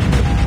Bye.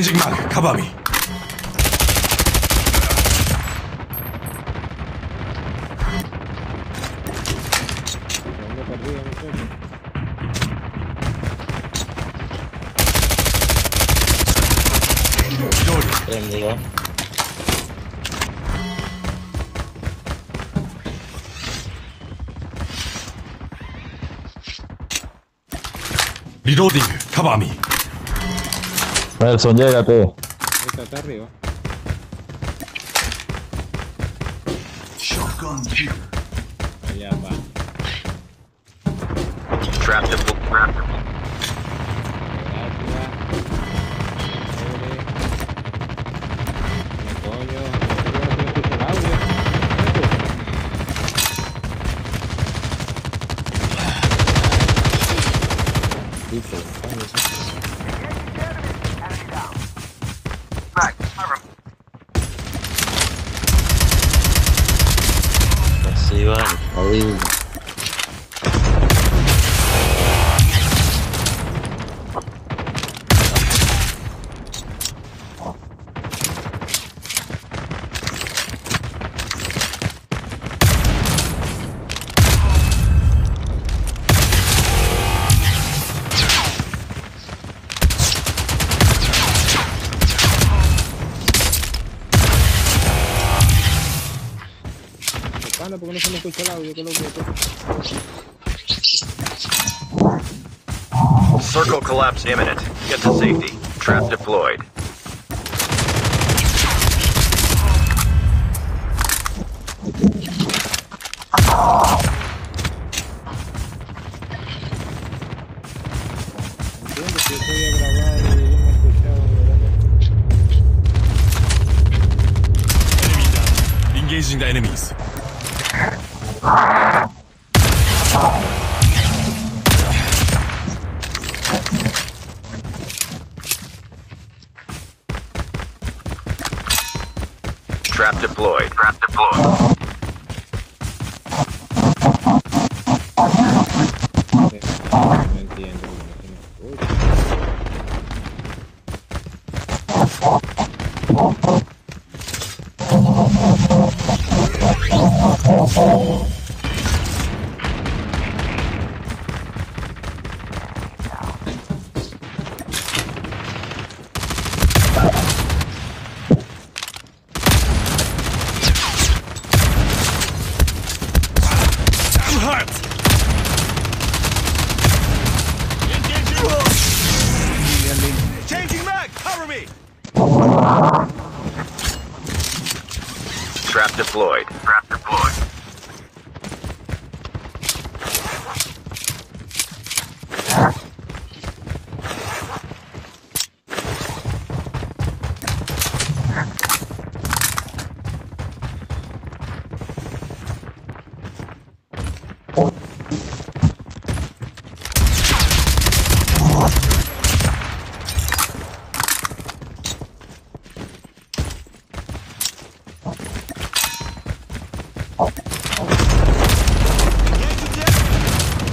Changing mag. Cover me. Reloading. Reloading. Cover me. Nelson, llégate. Está, está arriba. Shotgun Allá va. Trap the book, Спасибо, Алина. porque no se me escucha el audio, que lo que Circle collapse imminent. Get to safety. Trap deployed. Engaging the enemies. Trap deployed. Trap deployed. Changing mag! Cover me! Trap deployed. Trap deployed. Yeah.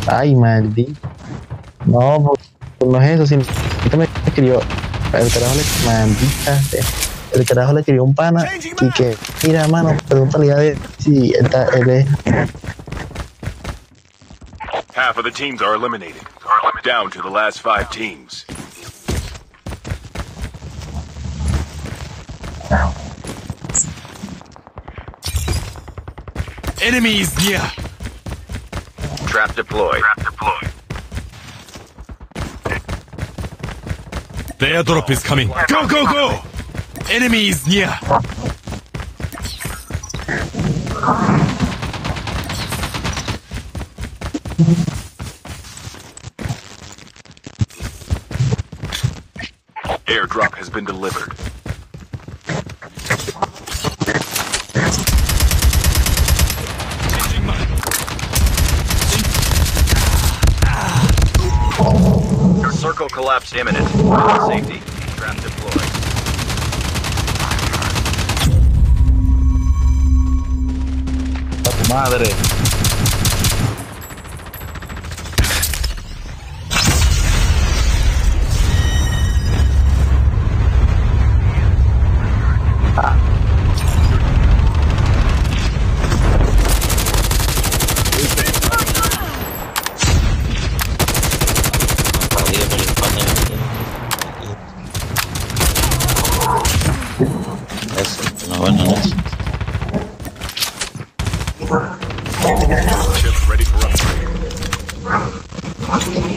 Ay, maldito. No, pues, pues, no es eso, Si me escribió. El carajo le. Maldita. El carajo le escribió un pana y que, mira, mano, pregúntale ya de si está, él es. Half of the teams are eliminated. Down to the last five teams. Enemies near. Yeah. Trap deployed. Trap deployed. The airdrop is coming. Go, go, go! Enemy is near. Airdrop has been delivered. Collapse imminent. Safety. Ground deployed. Madre.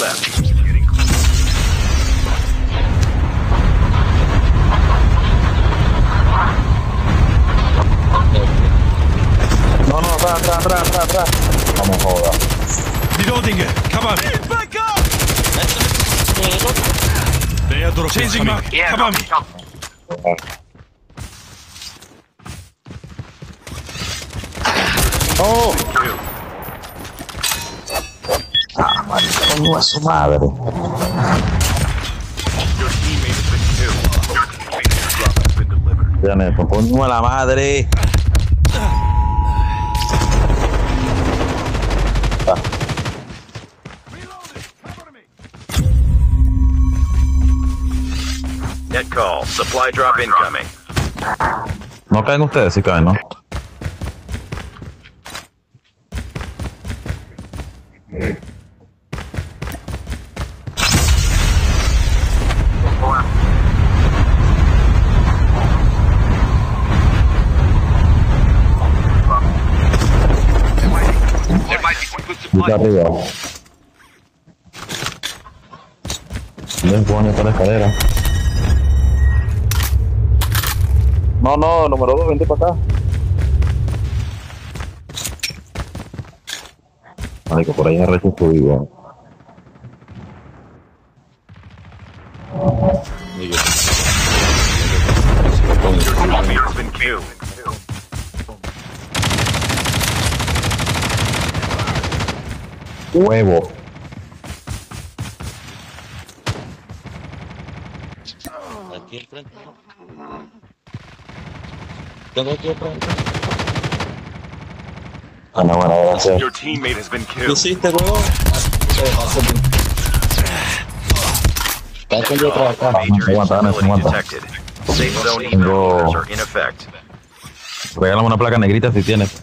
left. No, no, atrás, atrás, atrás, atrás, atrás. Vamos joda. Reloading it. Come on. Back up. They are dropping. Changing mark. Yeah, Come on. Oh. coño a su madre. Dígame, coño a la madre. Net call. Supply drop incoming. No caen ustedes, si caen, ¿no? hacia arriba. Ven, pone esta la escalera. No, no, número 2, vente para acá. Marico, por ahí es vivo huevo. Aquí enfrente. Tengo aquí enfrente. Ah, no, bueno, gracias. Your teammate has been killed. hiciste, huevo? Está aquí otra aguanta, Tengo... Regálame una placa negrita si tienes,